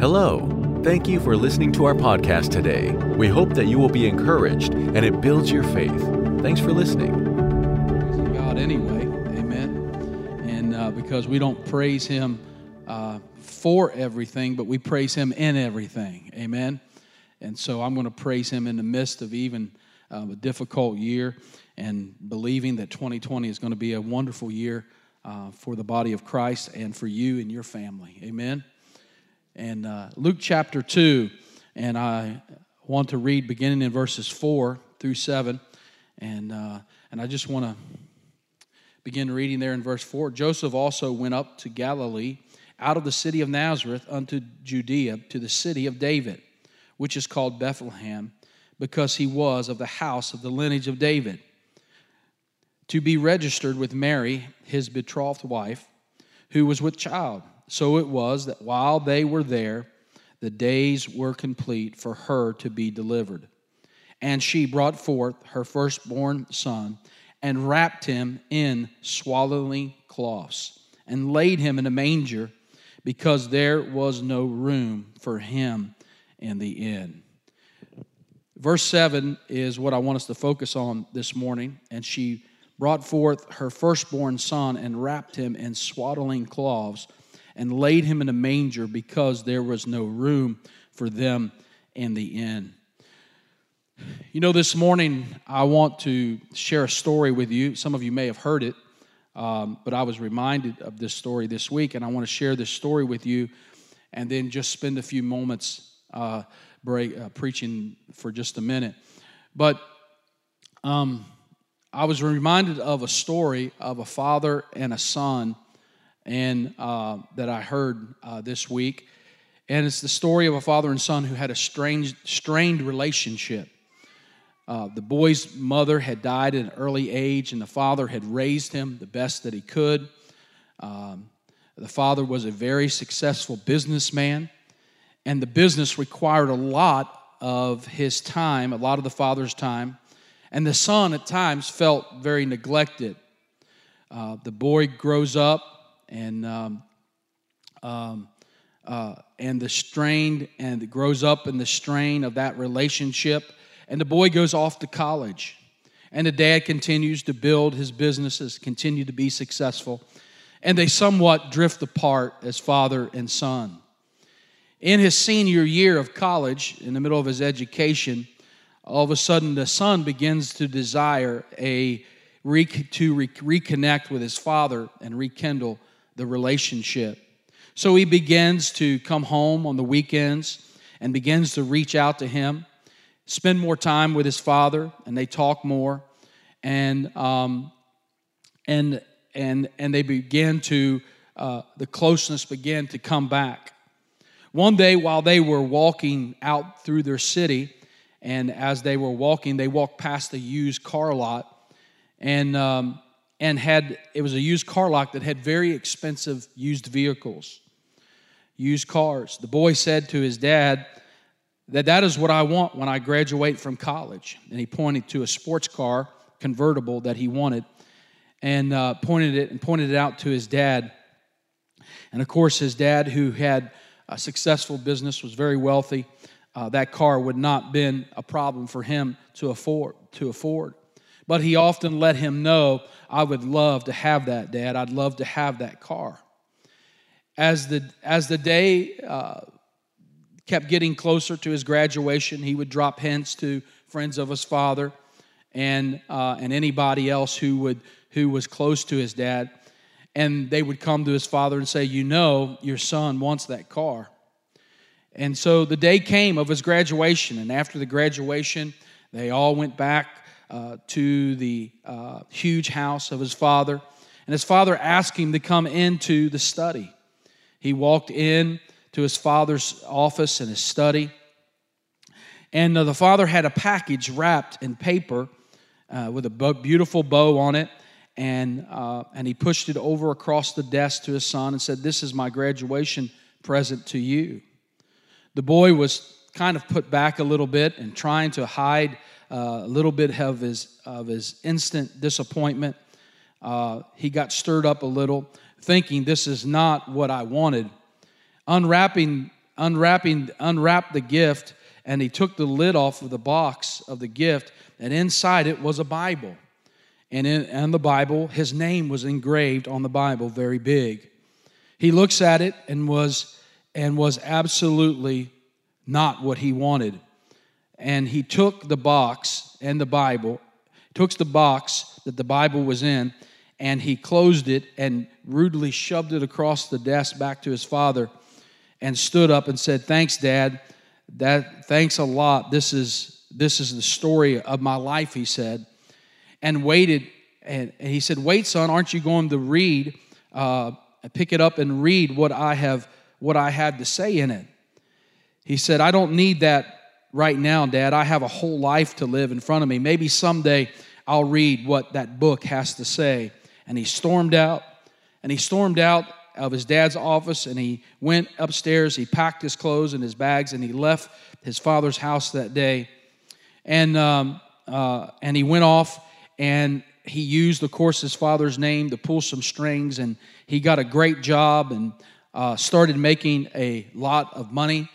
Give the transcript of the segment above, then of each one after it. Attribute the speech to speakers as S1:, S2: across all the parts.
S1: Hello. Thank you for listening to our podcast today. We hope that you will be encouraged and it builds your faith. Thanks for listening.
S2: Praising God anyway, amen. And uh, because we don't praise Him uh, for everything, but we praise Him in everything, amen. And so I'm going to praise Him in the midst of even uh, a difficult year and believing that 2020 is going to be a wonderful year uh, for the body of Christ and for you and your family, amen and uh, Luke chapter 2. And I want to read beginning in verses 4 through 7. And, uh, and I just want to begin reading there in verse 4. Joseph also went up to Galilee out of the city of Nazareth unto Judea to the city of David, which is called Bethlehem, because he was of the house of the lineage of David, to be registered with Mary, his betrothed wife, who was with child. So it was that while they were there, the days were complete for her to be delivered. And she brought forth her firstborn son and wrapped him in swaddling cloths and laid him in a manger because there was no room for him in the inn. Verse 7 is what I want us to focus on this morning. And she brought forth her firstborn son and wrapped him in swaddling cloths and laid him in a manger because there was no room for them in the inn. You know, this morning I want to share a story with you. Some of you may have heard it, um, but I was reminded of this story this week, and I want to share this story with you and then just spend a few moments uh, break, uh, preaching for just a minute. But um, I was reminded of a story of a father and a son and uh, that I heard uh, this week. And it's the story of a father and son who had a strange, strained relationship. Uh, the boy's mother had died at an early age, and the father had raised him the best that he could. Um, the father was a very successful businessman, and the business required a lot of his time, a lot of the father's time. And the son at times felt very neglected. Uh, the boy grows up, and um, um, uh, and the strain and grows up in the strain of that relationship. And the boy goes off to college. And the dad continues to build his businesses continue to be successful. And they somewhat drift apart as father and son. In his senior year of college in the middle of his education all of a sudden the son begins to desire a to reconnect with his father and rekindle the relationship. So he begins to come home on the weekends and begins to reach out to him, spend more time with his father, and they talk more, and um, and and and they begin to uh, the closeness began to come back. One day, while they were walking out through their city, and as they were walking, they walked past a used car lot, and um, and had it was a used car lot that had very expensive used vehicles used cars. The boy said to his dad that that is what i want when i graduate from college. And he pointed to a sports car convertible that he wanted and uh, pointed it and pointed it out to his dad. And of course his dad who had a successful business was very wealthy uh, that car would not been a problem for him to afford to afford but he often let him know, I would love to have that, Dad. I'd love to have that car. As the, as the day uh, kept getting closer to his graduation, he would drop hints to friends of his father and, uh, and anybody else who, would, who was close to his dad. And they would come to his father and say, You know, your son wants that car. And so the day came of his graduation, and after the graduation, they all went back uh, to the uh, huge house of his father. And his father asked him to come into the study. He walked in to his father's office and his study. And uh, the father had a package wrapped in paper uh, with a beautiful bow on it. And, uh, and he pushed it over across the desk to his son and said, This is my graduation present to you. The boy was kind of put back a little bit and trying to hide uh, a little bit of his, of his instant disappointment. Uh, he got stirred up a little, thinking, This is not what I wanted. Unwrapping unwrapping, unwrapped the gift, and he took the lid off of the box of the gift, and inside it was a Bible. And in and the Bible, his name was engraved on the Bible very big. He looks at it and was and was absolutely not what he wanted. And he took the box and the Bible, took the box that the Bible was in, and he closed it and rudely shoved it across the desk back to his father and stood up and said, "Thanks, Dad. That thanks a lot. This is this is the story of my life," he said, and waited. And, and he said, "Wait, son, aren't you going to read? Uh, pick it up and read what I have what I had to say in it." He said, "I don't need that right now, Dad. I have a whole life to live in front of me. Maybe someday I'll read what that book has to say." And he stormed out, and he stormed out of his dad's office and he went upstairs. He packed his clothes and his bags and he left his father's house that day. And, um, uh, and he went off and he used, of course, his father's name to pull some strings and he got a great job and uh, started making a lot of money.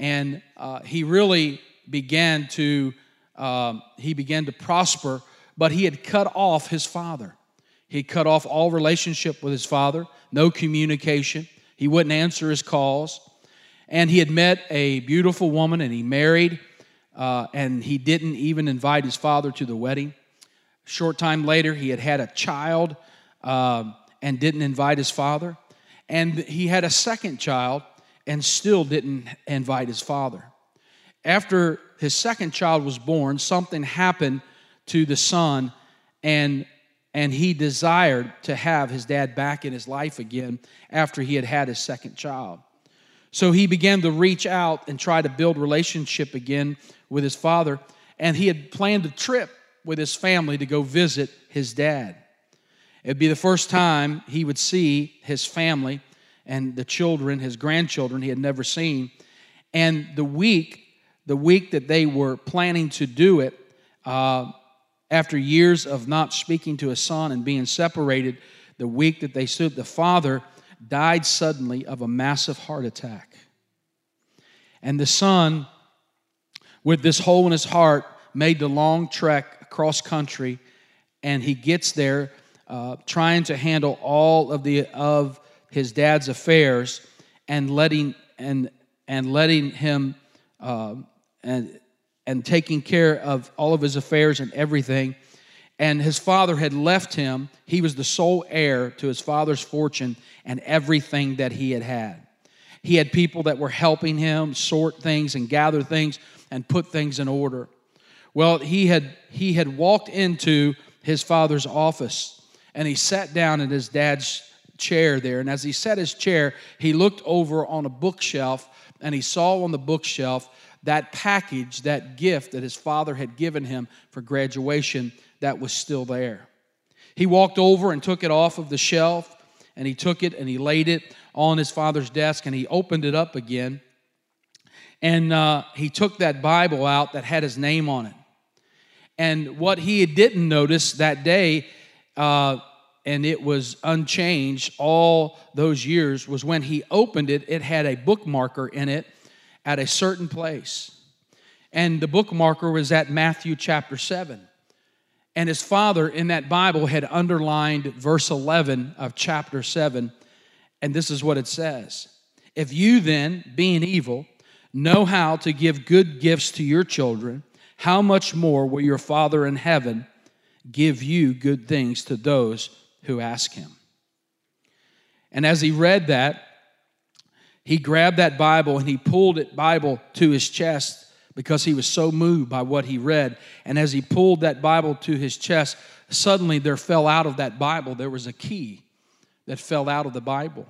S2: And uh, he really began to um, he began to prosper, but he had cut off his father. He cut off all relationship with his father, no communication. He wouldn't answer his calls. And he had met a beautiful woman and he married, uh, and he didn't even invite his father to the wedding. Short time later, he had had a child uh, and didn't invite his father. And he had a second child and still didn't invite his father. After his second child was born, something happened to the son, and and he desired to have his dad back in his life again after he had had his second child. So he began to reach out and try to build relationship again with his father, and he had planned a trip with his family to go visit his dad. It'd be the first time he would see his family and the children, his grandchildren he had never seen. And the week, the week that they were planning to do it, uh, after years of not speaking to his son and being separated, the week that they stood, the father died suddenly of a massive heart attack. And the son, with this hole in his heart, made the long trek across country, and he gets there uh, trying to handle all of the of his dad's affairs and letting and and letting him uh, and and taking care of all of his affairs and everything. And his father had left him. He was the sole heir to his father's fortune and everything that he had had. He had people that were helping him sort things and gather things and put things in order. Well, he had he had walked into his father's office and he sat down in his dad's chair there. And as he sat his chair, he looked over on a bookshelf and he saw on the bookshelf that package, that gift that his father had given him for graduation, that was still there. He walked over and took it off of the shelf, and he took it and he laid it on his father's desk, and he opened it up again. And uh, he took that Bible out that had his name on it. And what he didn't notice that day, uh, and it was unchanged all those years, was when he opened it, it had a bookmarker in it at a certain place. And the bookmarker was at Matthew chapter 7. And his father in that Bible had underlined verse 11 of chapter 7. And this is what it says If you then, being evil, know how to give good gifts to your children, how much more will your Father in heaven give you good things to those who ask him? And as he read that, he grabbed that Bible and he pulled it Bible to his chest because he was so moved by what he read. And as he pulled that Bible to his chest, suddenly there fell out of that Bible, there was a key that fell out of the Bible.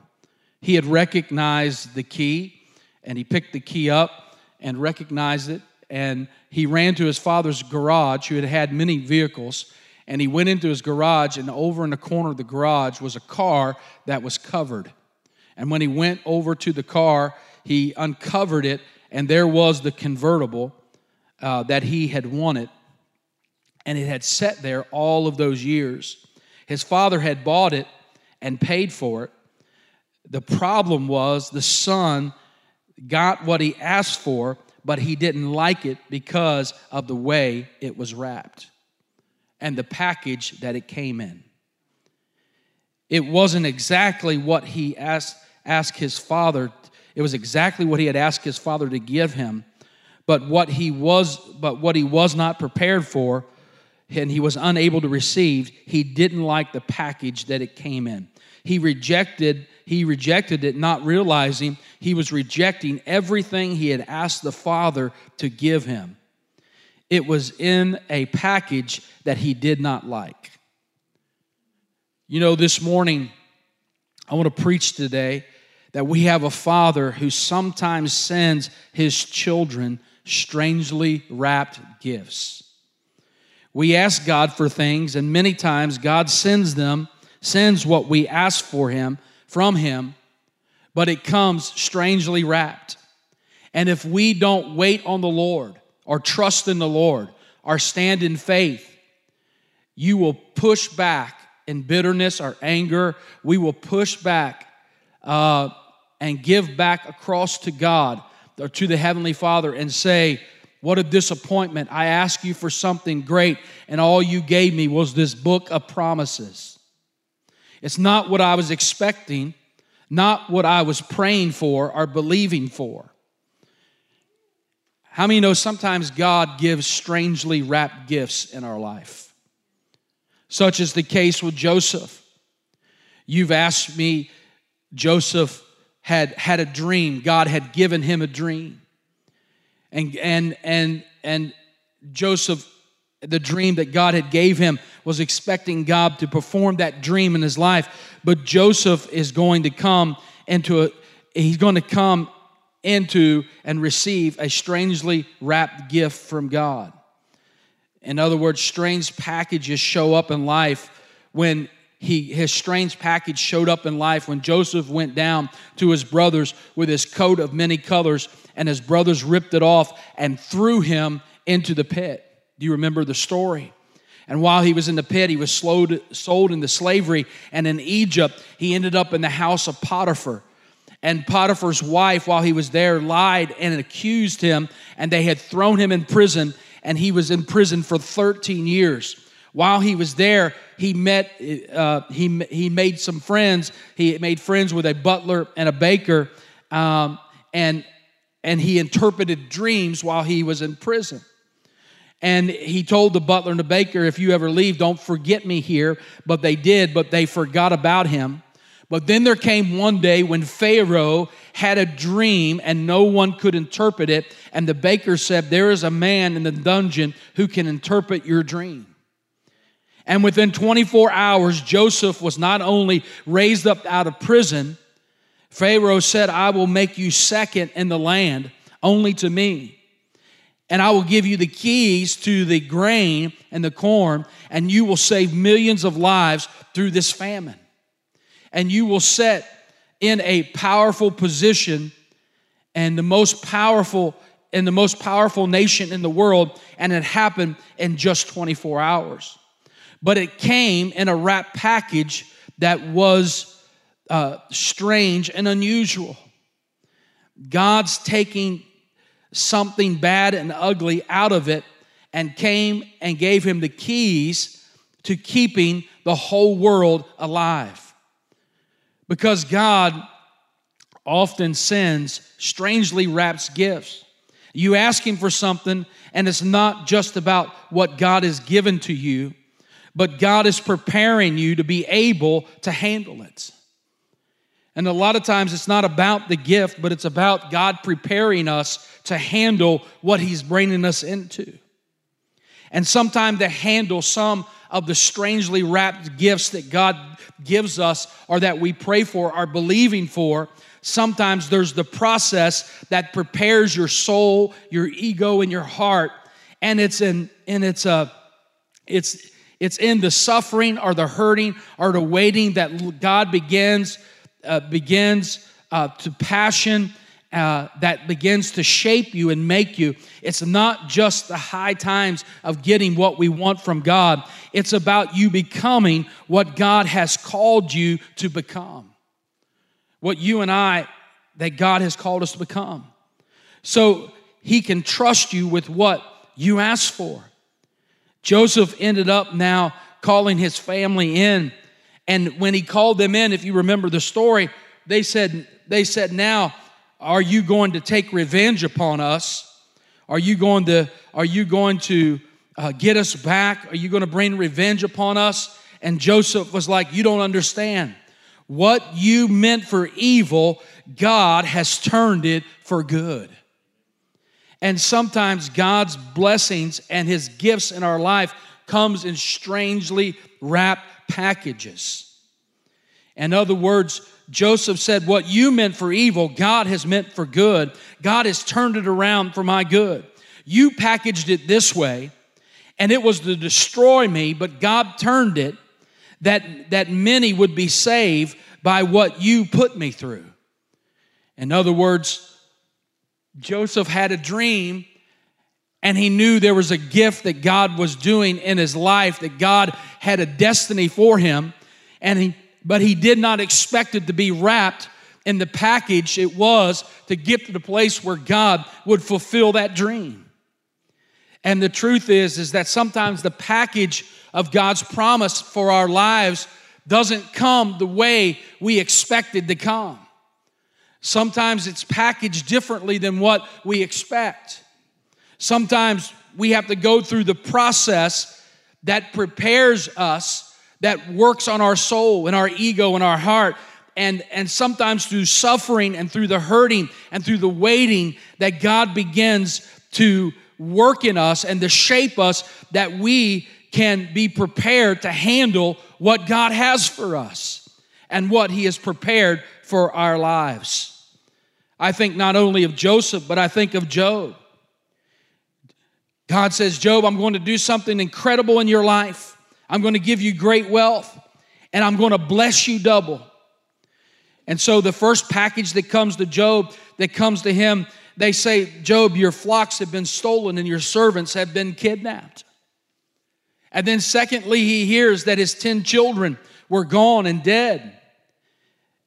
S2: He had recognized the key and he picked the key up and recognized it. And he ran to his father's garage, who had had many vehicles. And he went into his garage, and over in the corner of the garage was a car that was covered. And when he went over to the car, he uncovered it, and there was the convertible uh, that he had wanted. And it had sat there all of those years. His father had bought it and paid for it. The problem was the son got what he asked for, but he didn't like it because of the way it was wrapped and the package that it came in. It wasn't exactly what he asked, asked his father. It was exactly what he had asked his father to give him, but what he was, but what he was not prepared for, and he was unable to receive. He didn't like the package that it came in. He rejected. He rejected it, not realizing he was rejecting everything he had asked the Father to give him. It was in a package that he did not like. You know, this morning, I want to preach today that we have a father who sometimes sends his children strangely wrapped gifts. We ask God for things, and many times God sends them, sends what we ask for Him from Him, but it comes strangely wrapped. And if we don't wait on the Lord, or trust in the Lord, our stand in faith, you will push back in bitterness or anger, we will push back uh, and give back across to God or to the Heavenly Father and say, What a disappointment. I asked you for something great, and all you gave me was this book of promises. It's not what I was expecting, not what I was praying for or believing for. How many know sometimes God gives strangely wrapped gifts in our life? such as the case with Joseph. You've asked me, Joseph had had a dream. God had given him a dream. And and and and Joseph the dream that God had gave him was expecting God to perform that dream in his life, but Joseph is going to come into a he's going to come into and receive a strangely wrapped gift from God. In other words, strange packages show up in life when he, his strange package showed up in life when Joseph went down to his brothers with his coat of many colors, and his brothers ripped it off and threw him into the pit. Do you remember the story? And while he was in the pit, he was sold, into slavery. And in Egypt, he ended up in the house of Potiphar. And Potiphar's wife, while he was there, lied and accused him, and they had thrown him in prison and he was in prison for 13 years. While he was there, he met, uh, he, he made some friends. He made friends with a butler and a baker, um, and, and he interpreted dreams while he was in prison. And he told the butler and the baker, if you ever leave, don't forget me here. But they did, but they forgot about him. But then there came one day when Pharaoh had a dream and no one could interpret it. And the baker said, There is a man in the dungeon who can interpret your dream. And within 24 hours, Joseph was not only raised up out of prison, Pharaoh said, I will make you second in the land, only to me. And I will give you the keys to the grain and the corn, and you will save millions of lives through this famine and you will set in a powerful position and the most powerful in the most powerful nation in the world and it happened in just 24 hours. But it came in a wrap package that was uh, strange and unusual. God's taking something bad and ugly out of it and came and gave him the keys to keeping the whole world alive because God often sends strangely wrapped gifts. You ask Him for something, and it's not just about what God has given to you, but God is preparing you to be able to handle it. And a lot of times it's not about the gift, but it's about God preparing us to handle what He's bringing us into. And sometimes to handle some of the strangely wrapped gifts that God gives us or that we pray for or believing for, sometimes there's the process that prepares your soul, your ego, and your heart. And it's in, and it's a, it's, it's in the suffering or the hurting or the waiting that God begins, uh, begins uh, to passion uh, that begins to shape you and make you. It's not just the high times of getting what we want from God, it's about you becoming what God has called you to become. What you and I, that God has called us to become. so he can trust you with what you ask for. Joseph ended up now calling his family in. And when he called them in, if you remember the story, they said, they said, Now, are you going to take revenge upon us? Are you going to, are you going to uh, get us back? Are you going to bring revenge upon us? And Joseph was like, You don't understand. What you meant for evil, God has turned it for good. And sometimes God's blessings and his gifts in our life comes in strangely wrapped packages. In other words, Joseph said, What you meant for evil, God has meant for good. God has turned it around for my good. You packaged it this way, and it was to destroy me, but God turned it that, that many would be saved by what you put me through. In other words, Joseph had a dream and he knew there was a gift that God was doing in his life, that God had a destiny for him, and he, but he did not expect it to be wrapped in the package it was to get to the place where God would fulfill that dream. And the truth is, is that sometimes the package of God's promise for our lives doesn't come the way we expected to come. Sometimes it's packaged differently than what we expect. Sometimes we have to go through the process that prepares us, that works on our soul and our ego and our heart. And, and sometimes through suffering and through the hurting and through the waiting, that God begins to work in us and to shape us that we can be prepared to handle what God has for us and what He has prepared for our lives. I think not only of Joseph, but I think of Job. God says, Job, I'm going to do something incredible in your life. I'm going to give you great wealth, and I'm going to bless you double. And so, the first package that comes to Job, that comes to him, they say, Job, your flocks have been stolen and your servants have been kidnapped. And then, secondly, he hears that his 10 children were gone and dead.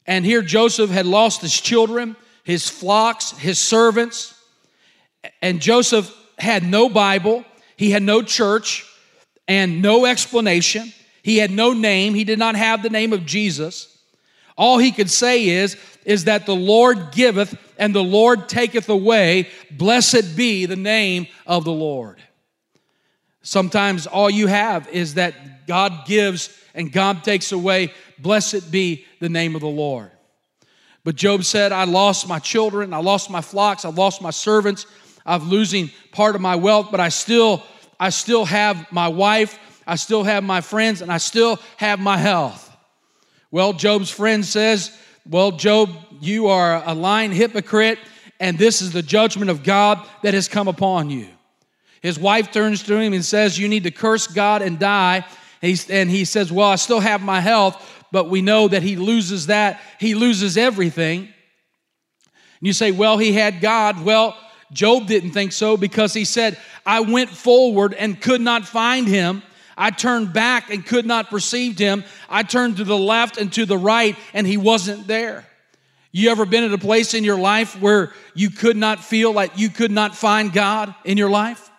S2: And here Joseph had lost his children, his flocks, his servants. And Joseph had no Bible, he had no church, and no explanation. He had no name, he did not have the name of Jesus. All he could say is, is that the Lord giveth and the Lord taketh away. Blessed be the name of the Lord. Sometimes all you have is that God gives and God takes away. Blessed be the name of the Lord. But Job said, I lost my children, I lost my flocks, I lost my servants, I'm losing part of my wealth, but I still, I still have my wife, I still have my friends, and I still have my health. Well, Job's friend says, Well, Job, you are a lying hypocrite, and this is the judgment of God that has come upon you. His wife turns to him and says, You need to curse God and die. And he says, Well, I still have my health, but we know that he loses that. He loses everything. And you say, well, he had God. Well, Job didn't think so because he said, I went forward and could not find him. I turned back and could not perceive him. I turned to the left and to the right, and he wasn't there. You ever been at a place in your life where you could not feel like you could not find God in your life?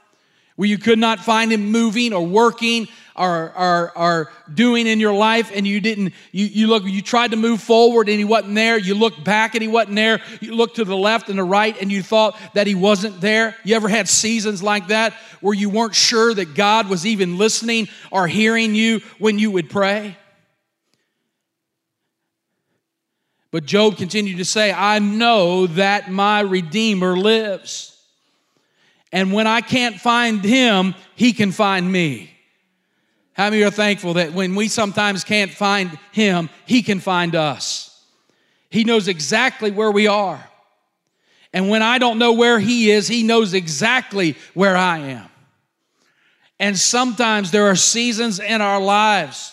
S2: Where you could not find him moving or working are, are, are doing in your life and you didn't, you, you look, you tried to move forward and he wasn't there. You looked back and he wasn't there. You looked to the left and the right and you thought that he wasn't there. You ever had seasons like that where you weren't sure that God was even listening or hearing you when you would pray? But Job continued to say, I know that my Redeemer lives. And when I can't find him, he can find me. How many are thankful that when we sometimes can't find Him, He can find us? He knows exactly where we are. And when I don't know where He is, He knows exactly where I am. And sometimes there are seasons in our lives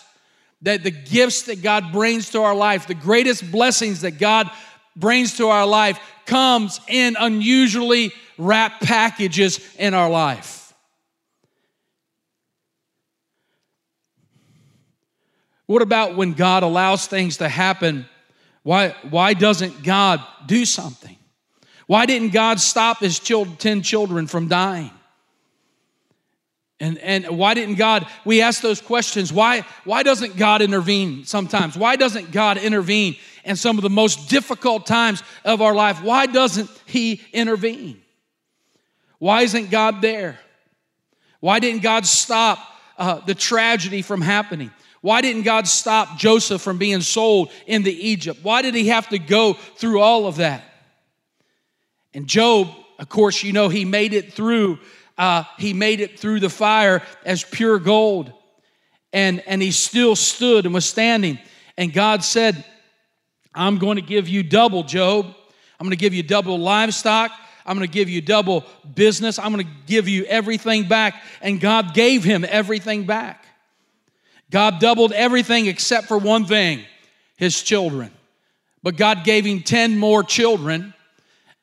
S2: that the gifts that God brings to our life, the greatest blessings that God brings to our life, comes in unusually wrapped packages in our life. What about when God allows things to happen? Why, why doesn't God do something? Why didn't God stop his children, 10 children from dying? And, and why didn't God, we ask those questions. Why, why doesn't God intervene sometimes? Why doesn't God intervene in some of the most difficult times of our life? Why doesn't He intervene? Why isn't God there? Why didn't God stop uh, the tragedy from happening? Why didn't God stop Joseph from being sold into Egypt? Why did he have to go through all of that? And Job, of course, you know, he made it through uh, he made it through the fire as pure gold. And, and he still stood and was standing. And God said, I'm going to give you double, Job. I'm going to give you double livestock. I'm going to give you double business. I'm going to give you everything back. And God gave him everything back. God doubled everything except for one thing his children. But God gave him 10 more children.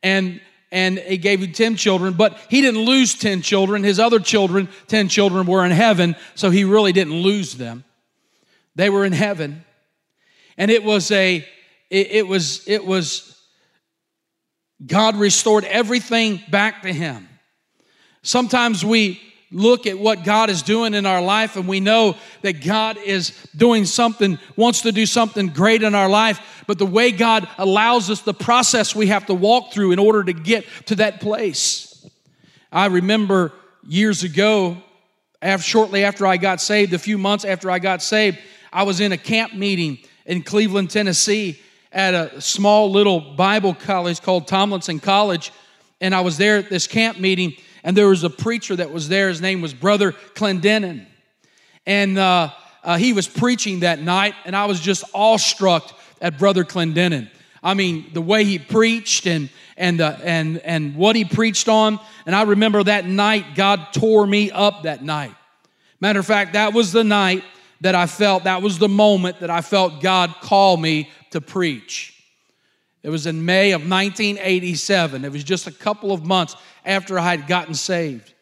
S2: And and he gave him 10 children, but he didn't lose 10 children. His other children, 10 children, were in heaven, so he really didn't lose them. They were in heaven. And it was a, it, it was, it was, God restored everything back to him. Sometimes we look at what God is doing in our life and we know that God is doing something, wants to do something great in our life, but the way God allows us, the process we have to walk through in order to get to that place. I remember years ago, after, shortly after I got saved, a few months after I got saved, I was in a camp meeting in Cleveland, Tennessee, at a small little Bible college called Tomlinson College. And I was there at this camp meeting and there was a preacher that was there. His name was Brother Clendenin. And uh, uh, he was preaching that night, and I was just awestruck at Brother Clendenin. I mean, the way he preached and and uh, and and what he preached on. And I remember that night, God tore me up that night. Matter of fact, that was the night that I felt. That was the moment that I felt God call me to preach. It was in May of 1987. It was just a couple of months after I had gotten saved.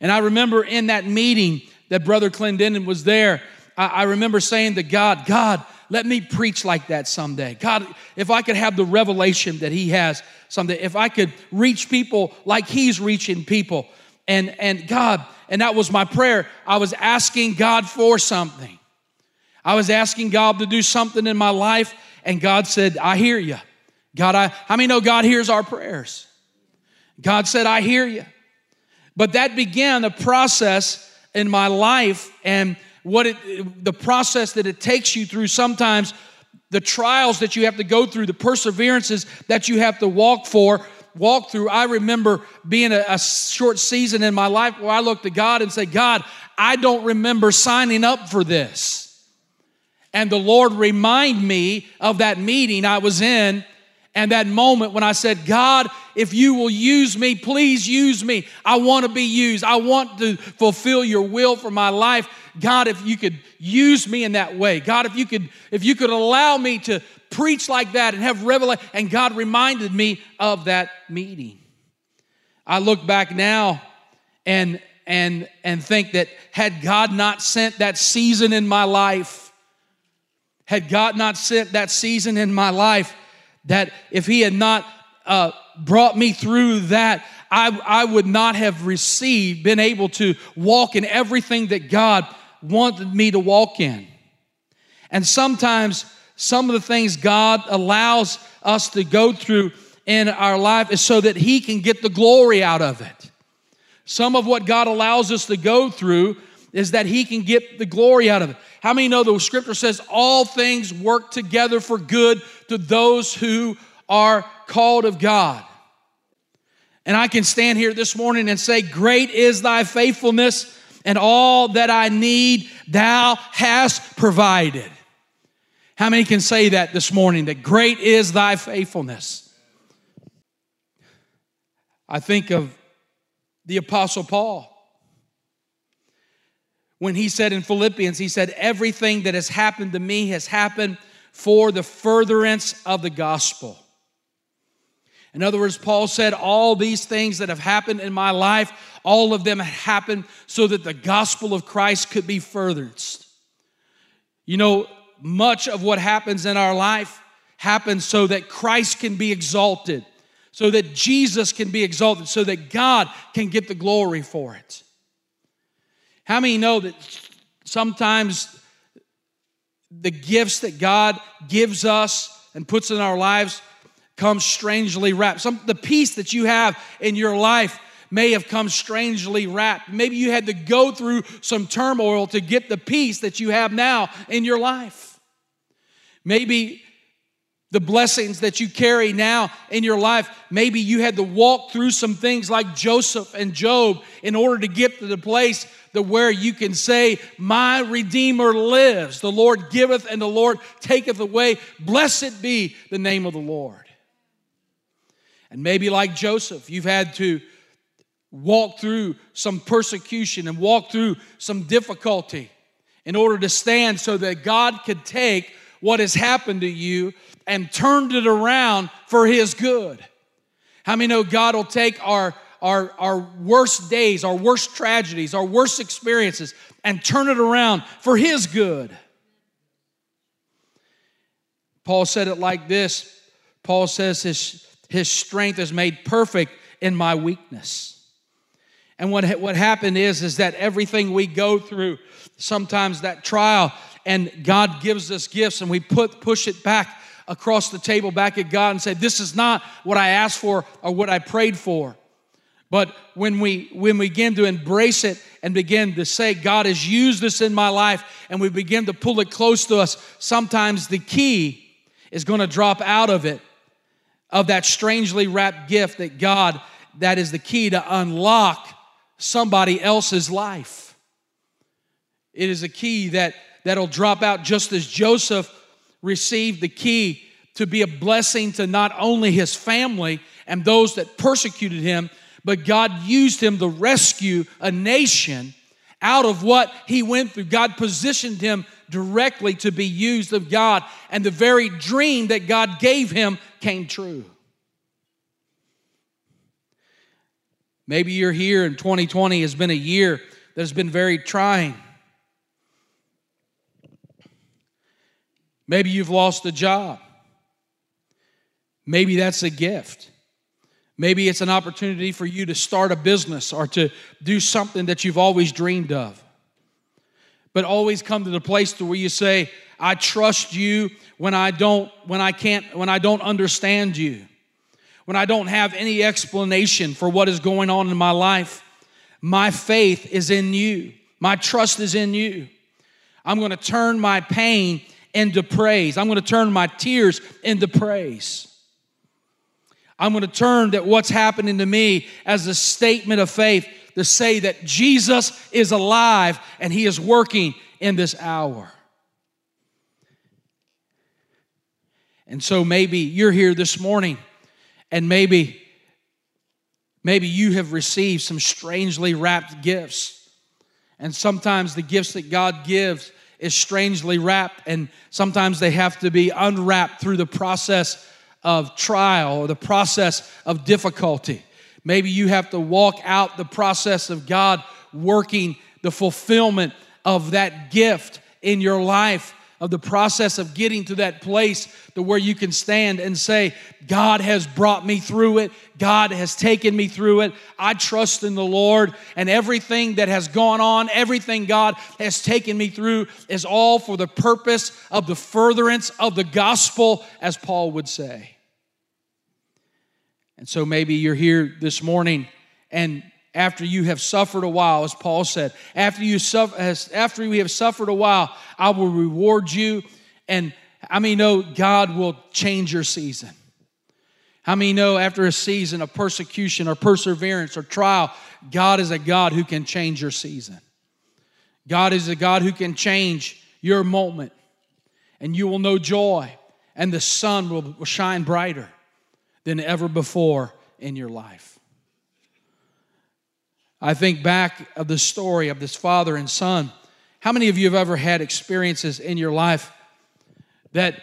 S2: And I remember in that meeting that Brother Clendenin was there, I, I remember saying to God, God, let me preach like that someday. God, if I could have the revelation that He has someday, if I could reach people like He's reaching people. And, and God, and that was my prayer. I was asking God for something. I was asking God to do something in my life, and God said, I hear you. God, I, how many know God hears our prayers? God said, I hear you. But that began a process in my life and what it, the process that it takes you through sometimes the trials that you have to go through, the perseverances that you have to walk for, walk through. I remember being a, a short season in my life where I looked to God and said, God, I don't remember signing up for this. And the Lord remind me of that meeting I was in and that moment when I said, God, if you will use me, please use me. I want to be used. I want to fulfill your will for my life. God, if you could use me in that way. God, if you could, if you could allow me to preach like that and have revelation. And God reminded me of that meeting. I look back now and and and think that had God not sent that season in my life, had God not sent that season in my life, that if he had not uh, brought me through that, I, I would not have received, been able to walk in everything that God wanted me to walk in. And sometimes some of the things God allows us to go through in our life is so that He can get the glory out of it. Some of what God allows us to go through is that He can get the glory out of it. How many know the scripture says all things work together for good to those who are called of God? And I can stand here this morning and say, Great is thy faithfulness, and all that I need thou hast provided. How many can say that this morning? That great is thy faithfulness. I think of the Apostle Paul when he said in Philippians, he said, Everything that has happened to me has happened for the furtherance of the gospel. In other words, Paul said, All these things that have happened in my life, all of them happened so that the gospel of Christ could be furthered. You know, much of what happens in our life happens so that Christ can be exalted, so that Jesus can be exalted, so that God can get the glory for it. How many know that sometimes the gifts that God gives us and puts in our lives come strangely wrapped? Some the peace that you have in your life may have come strangely wrapped. Maybe you had to go through some turmoil to get the peace that you have now in your life. Maybe the blessings that you carry now in your life, maybe you had to walk through some things like Joseph and Job in order to get to the place that where you can say, My Redeemer lives. The Lord giveth and the Lord taketh away. Blessed be the name of the Lord. And maybe like Joseph, you've had to walk through some persecution and walk through some difficulty in order to stand so that God could take what has happened to you and turned it around for his good. How many know God will take our, our, our worst days, our worst tragedies, our worst experiences, and turn it around for his good? Paul said it like this Paul says, His, his strength is made perfect in my weakness. And what, what happened is, is that everything we go through, sometimes that trial, and God gives us gifts and we put push it back across the table back at God and say, This is not what I asked for or what I prayed for. But when we when we begin to embrace it and begin to say, God has used this in my life, and we begin to pull it close to us, sometimes the key is going to drop out of it, of that strangely wrapped gift that God, that is the key to unlock somebody else's life. It is a key that that'll drop out just as Joseph received the key to be a blessing to not only his family and those that persecuted him, but God used him to rescue a nation out of what he went through. God positioned him directly to be used of God, and the very dream that God gave him came true. Maybe you're here and 2020 has been a year that has been very trying. Maybe you've lost a job. Maybe that's a gift. Maybe it's an opportunity for you to start a business or to do something that you've always dreamed of. But always come to the place to where you say, I trust you when I don't when I can't when I don't understand you. When I don't have any explanation for what is going on in my life. My faith is in you. My trust is in you. I'm going to turn my pain into praise. I'm going to turn my tears into praise. I'm going to turn that what's happening to me as a statement of faith to say that Jesus is alive and he is working in this hour. And so maybe you're here this morning and maybe maybe you have received some strangely wrapped gifts. And sometimes the gifts that God gives is strangely wrapped, and sometimes they have to be unwrapped through the process of trial or the process of difficulty. Maybe you have to walk out the process of God working the fulfillment of that gift in your life of the process of getting to that place to where you can stand and say, God has brought me through it. God has taken me through it. I trust in the Lord, and everything that has gone on, everything God has taken me through, is all for the purpose of the furtherance of the gospel, as Paul would say. And so maybe you're here this morning and after you have suffered a while, as Paul said, after you suffer, after we have suffered a while, I will reward you. And I mean, know God will change your season? How many know after a season of persecution or perseverance or trial, God is a God who can change your season? God is a God who can change your moment, and you will know joy, and the sun will shine brighter than ever before in your life. I think back of the story of this father and son. How many of you have ever had experiences in your life that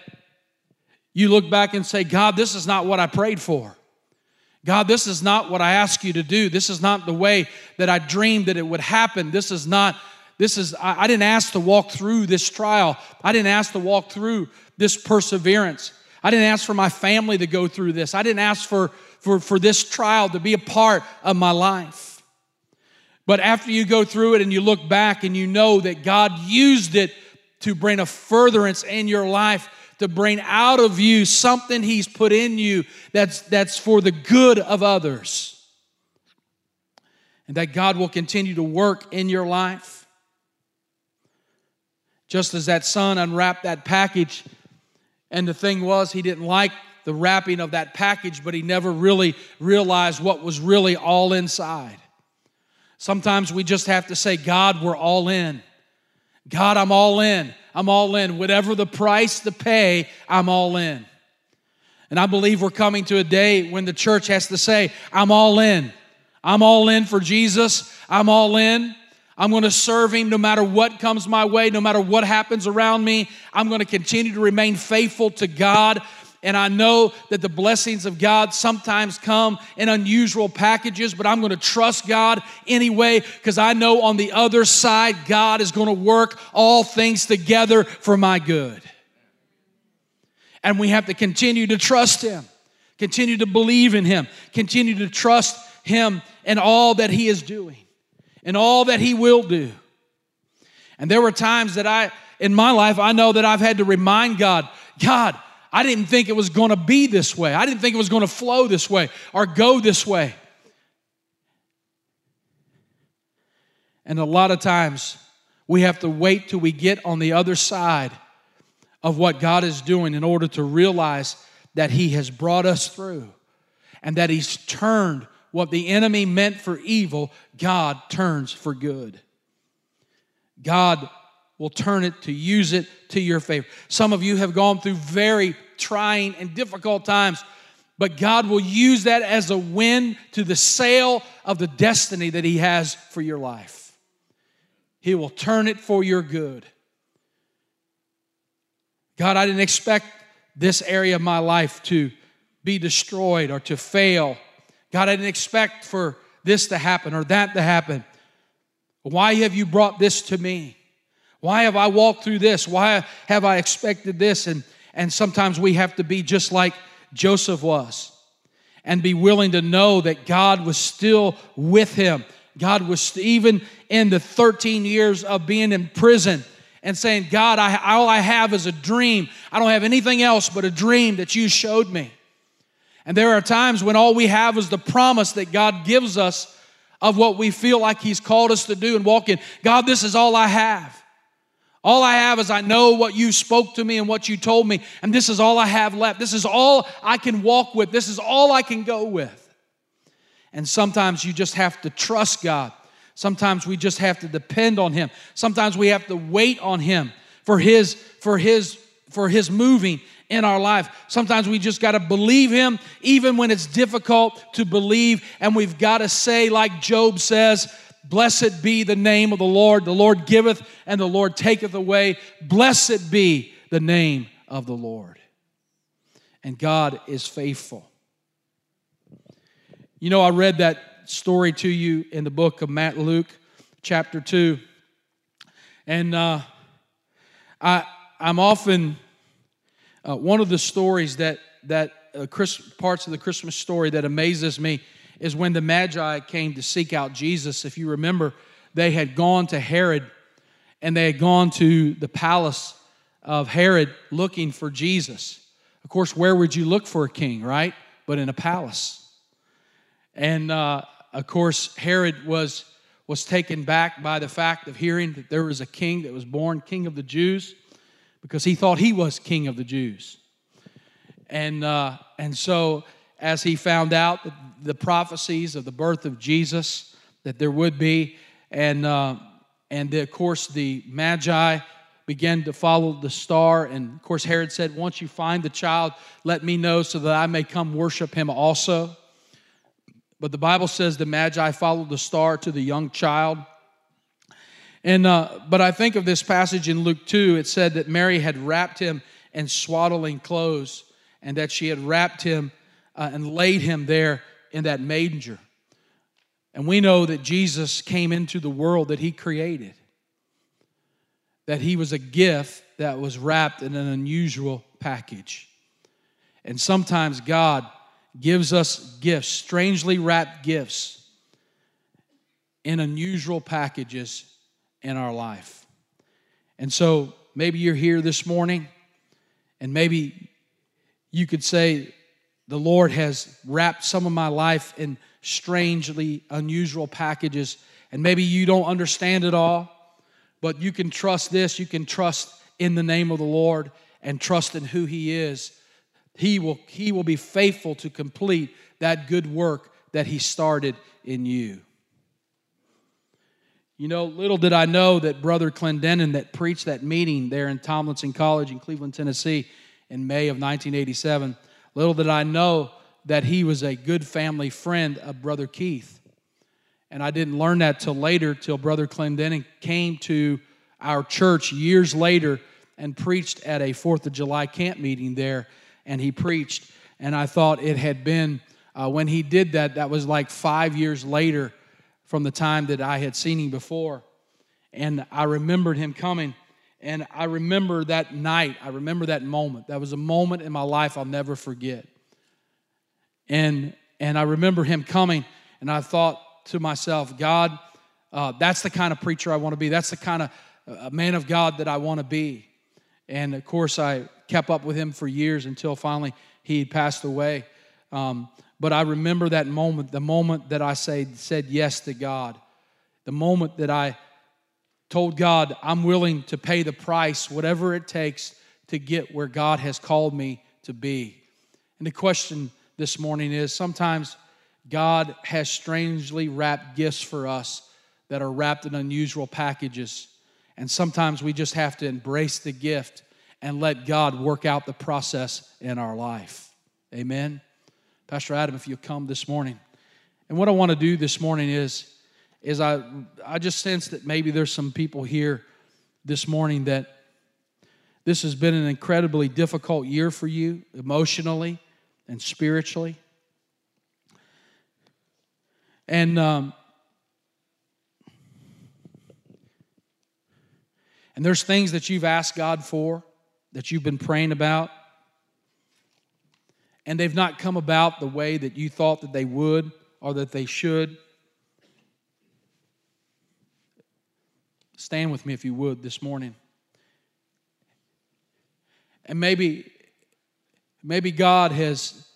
S2: you look back and say, God, this is not what I prayed for? God, this is not what I asked you to do. This is not the way that I dreamed that it would happen. This is not, this is, I, I didn't ask to walk through this trial. I didn't ask to walk through this perseverance. I didn't ask for my family to go through this. I didn't ask for, for, for this trial to be a part of my life. But after you go through it and you look back and you know that God used it to bring a furtherance in your life, to bring out of you something He's put in you that's, that's for the good of others. And that God will continue to work in your life. Just as that son unwrapped that package, and the thing was, he didn't like the wrapping of that package, but he never really realized what was really all inside. Sometimes we just have to say, God, we're all in. God, I'm all in. I'm all in. Whatever the price to pay, I'm all in. And I believe we're coming to a day when the church has to say, I'm all in. I'm all in for Jesus. I'm all in. I'm going to serve him no matter what comes my way, no matter what happens around me. I'm going to continue to remain faithful to God. And I know that the blessings of God sometimes come in unusual packages, but I'm going to trust God anyway because I know on the other side, God is going to work all things together for my good. And we have to continue to trust Him, continue to believe in Him, continue to trust Him in all that He is doing and all that He will do. And there were times that I, in my life, I know that I've had to remind God, God, I didn't think it was going to be this way. I didn't think it was going to flow this way or go this way. And a lot of times, we have to wait till we get on the other side of what God is doing in order to realize that He has brought us through and that He's turned what the enemy meant for evil, God turns for good. God will turn it to use it to your favor. Some of you have gone through very trying and difficult times, but God will use that as a win to the sail of the destiny that He has for your life. He will turn it for your good. God, I didn't expect this area of my life to be destroyed or to fail God, I didn't expect for this to happen or that to happen. Why have you brought this to me? Why have I walked through this? Why have I expected this? And, and sometimes we have to be just like Joseph was and be willing to know that God was still with him. God was even in the 13 years of being in prison and saying, God, I, all I have is a dream. I don't have anything else but a dream that you showed me. And there are times when all we have is the promise that God gives us of what we feel like He's called us to do and walk in. God, this is all I have. All I have is I know what you spoke to me and what you told me, and this is all I have left. This is all I can walk with. This is all I can go with. And sometimes you just have to trust God. Sometimes we just have to depend on Him. Sometimes we have to wait on Him for His for His for His moving in our life. Sometimes we just got to believe Him, even when it's difficult to believe. And we've got to say, like Job says, Blessed be the name of the Lord. The Lord giveth and the Lord taketh away. Blessed be the name of the Lord. And God is faithful. You know, I read that story to you in the book of Matt Luke, chapter 2. And uh, I, I'm often uh, one of the stories that, that uh, Chris, parts of the Christmas story that amazes me is when the Magi came to seek out Jesus. If you remember, they had gone to Herod and they had gone to the palace of Herod looking for Jesus. Of course, where would you look for a king, right? But in a palace. And uh, of course, Herod was, was taken back by the fact of hearing that there was a king that was born, king of the Jews because he thought he was king of the Jews. And, uh, and so, as he found out the prophecies of the birth of Jesus that there would be, and, uh, and the, of course, the Magi began to follow the star. And of course, Herod said, Once you find the child, let me know so that I may come worship him also. But the Bible says the Magi followed the star to the young child. And, uh, but I think of this passage in Luke 2, it said that Mary had wrapped him in swaddling clothes and that she had wrapped him uh, and laid him there in that manger. And we know that Jesus came into the world that he created, that he was a gift that was wrapped in an unusual package. And sometimes God gives us gifts, strangely wrapped gifts, in unusual packages in our life. And so maybe you're here this morning, and maybe you could say, The Lord has wrapped some of my life in strangely unusual packages, and maybe you don't understand it all, but you can trust this. You can trust in the name of the Lord and trust in who He is. He will, he will be faithful to complete that good work that He started in you. You know, little did I know that Brother Clendenin, that preached that meeting there in Tomlinson College in Cleveland, Tennessee in May of 1987, little did I know that he was a good family friend of Brother Keith. And I didn't learn that till later, till Brother Clendenin came to our church years later and preached at a Fourth of July camp meeting there. And he preached, and I thought it had been, uh, when he did that, that was like five years later from the time that I had seen him before. And I remembered him coming. And I remember that night, I remember that moment. That was a moment in my life I'll never forget. And, and I remember him coming, and I thought to myself, God, uh, that's the kind of preacher I want to be. That's the kind of uh, man of God that I want to be. And of course, I kept up with him for years until finally he passed away. Um, but I remember that moment, the moment that I say, said yes to God, the moment that I told God, I'm willing to pay the price, whatever it takes to get where God has called me to be. And the question this morning is sometimes God has strangely wrapped gifts for us that are wrapped in unusual packages. And sometimes we just have to embrace the gift and let God work out the process in our life. Amen. Pastor Adam, if you come this morning. And what I want to do this morning is, is I, I just sense that maybe there's some people here this morning that this has been an incredibly difficult year for you emotionally and spiritually. And um, and there's things that you've asked God for that you've been praying about and they've not come about the way that you thought that they would or that they should. Stand with me if you would this morning. And maybe maybe God has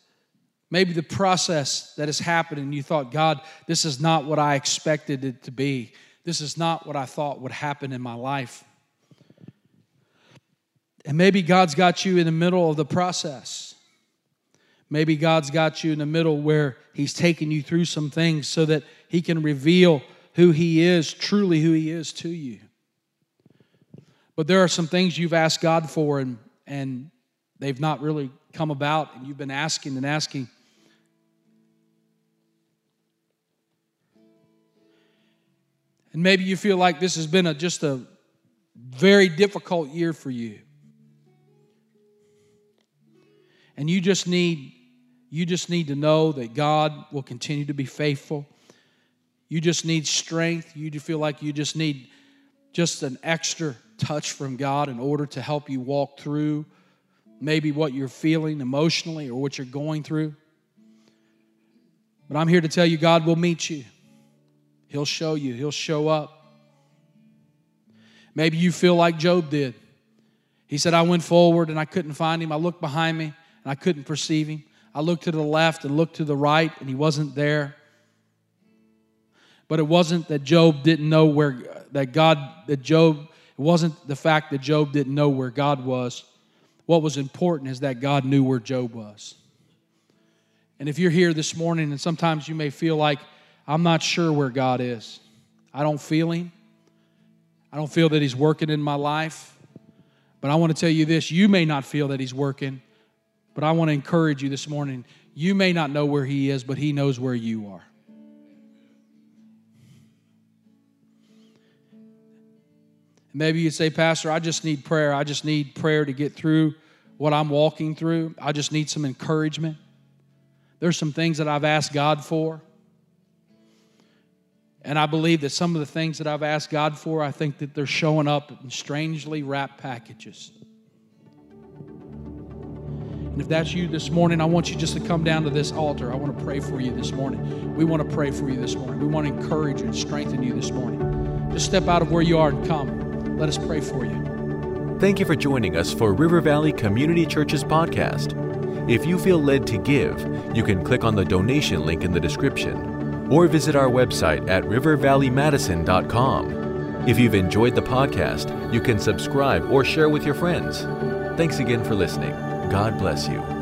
S2: maybe the process that has happened and you thought, God, this is not what I expected it to be. This is not what I thought would happen in my life. And maybe God's got you in the middle of the process. Maybe God's got you in the middle where He's taking you through some things so that He can reveal who He is, truly who He is to you. But there are some things you've asked God for and, and they've not really come about, and you've been asking and asking. And maybe you feel like this has been a, just a very difficult year for you. And you just need you just need to know that God will continue to be faithful. You just need strength. You feel like you just need just an extra touch from God in order to help you walk through maybe what you're feeling emotionally or what you're going through. But I'm here to tell you God will meet you. He'll show you, He'll show up. Maybe you feel like Job did. He said, I went forward and I couldn't find him. I looked behind me and I couldn't perceive him. I looked to the left and looked to the right, and he wasn't there. But it wasn't that Job didn't know where, that God, that Job, it wasn't the fact that Job didn't know where God was. What was important is that God knew where Job was. And if you're here this morning, and sometimes you may feel like, I'm not sure where God is, I don't feel Him, I don't feel that He's working in my life. But I want to tell you this you may not feel that He's working, but I want to encourage you this morning. You may not know where He is, but He knows where you are. Maybe you say, Pastor, I just need prayer. I just need prayer to get through what I'm walking through. I just need some encouragement. There's some things that I've asked God for. And I believe that some of the things that I've asked God for, I think that they're showing up in strangely wrapped packages. And if that's you this morning, I want you just to come down to this altar. I want to pray for you this morning. We want to pray for you this morning. We want to encourage you and strengthen you this morning. Just step out of where you are and come. Let us pray for you.
S1: Thank you for joining us for River Valley Community Church's podcast. If you feel led to give, you can click on the donation link in the description or visit our website at rivervalleymadison.com. If you've enjoyed the podcast, you can subscribe or share with your friends. Thanks again for listening. God bless you.